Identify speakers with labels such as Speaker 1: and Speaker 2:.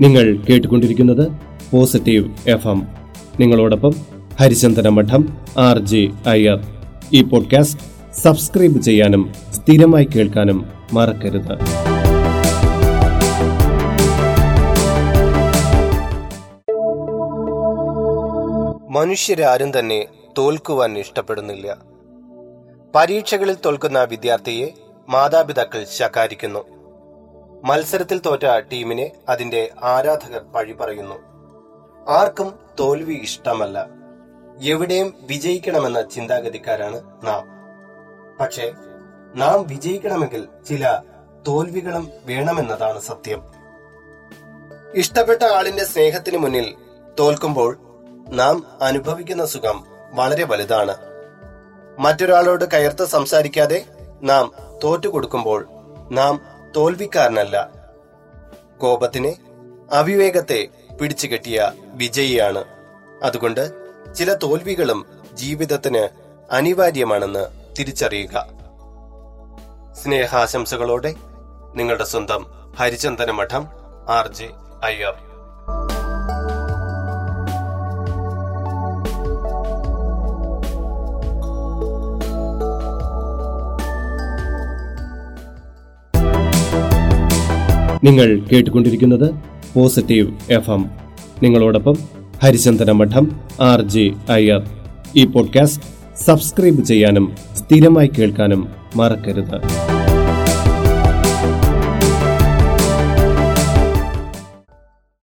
Speaker 1: നിങ്ങൾ കേട്ടുകൊണ്ടിരിക്കുന്നത് positive F M നിങ്ങളോടൊപ്പം ഹരിചന്ദന മഠം ആർ ജെ അയ്യർ. ഈ പോഡ്കാസ്റ്റ് സബ്സ്ക്രൈബ് ചെയ്യാനും സ്ഥിരമായി കേൾക്കാനും മറക്കരുത്.
Speaker 2: മനുഷ്യരാരും തന്നെ തോൽക്കുവാൻ ഇഷ്ടപ്പെടുന്നില്ല. പരീക്ഷകളിൽ തോൽക്കുന്ന വിദ്യാർത്ഥിയെ മാതാപിതാക്കൾ ശകാരിക്കുന്നു. മത്സരത്തിൽ തോറ്റ ടീമിനെ അതിന്റെ ആരാധകർ പഴി പറയുന്നു. ആർക്കും തോൽവി ഇഷ്ടമല്ല. എവിടെയും വിജയിക്കണമെന്ന ചിന്താഗതിക്കാരാണ് നാം. പക്ഷേ നാം വിജയിക്കണമെങ്കിൽ ചില തോൽവികളും വേണമെന്നതാണ് സത്യം. ഇഷ്ടപ്പെട്ട ആളിന്റെ സ്നേഹത്തിന് മുന്നിൽ തോൽക്കുമ്പോൾ നാം അനുഭവിക്കുന്ന സുഖം വളരെ വലുതാണ്. മറ്റൊരാളോട് കയർത്ത് സംസാരിക്കാതെ നാം തോറ്റുകൊടുക്കുമ്പോൾ നാം തോൽവിക്കാരനല്ല. കോപത്തിനെ അവിവേകത്തെ പിടിച്ചുകെട്ടിയ വിജയിയാണ്. അതുകൊണ്ട് ചില തോൽവികളും ജീവിതത്തിന് അനിവാര്യമാണെന്ന് തിരിച്ചറിയുക. സ്നേഹാശംസകളോടെ നിങ്ങളുടെ സ്വന്തം ഹരിചന്ദന മഠം ആർ ജെ അയ്യർ.
Speaker 1: നിങ്ങൾ കേട്ടുകൊണ്ടിരിക്കുന്നത് പോസിറ്റീവ് എഫ് എം. നിങ്ങളോടൊപ്പം ഹരിചന്ദന മഠം ആർ ജെ അയ്യർ. ഈ പോഡ്കാസ്റ്റ് സബ്സ്ക്രൈബ് ചെയ്യാനും സ്ഥിരമായി കേൾക്കാനും മറക്കരുത്.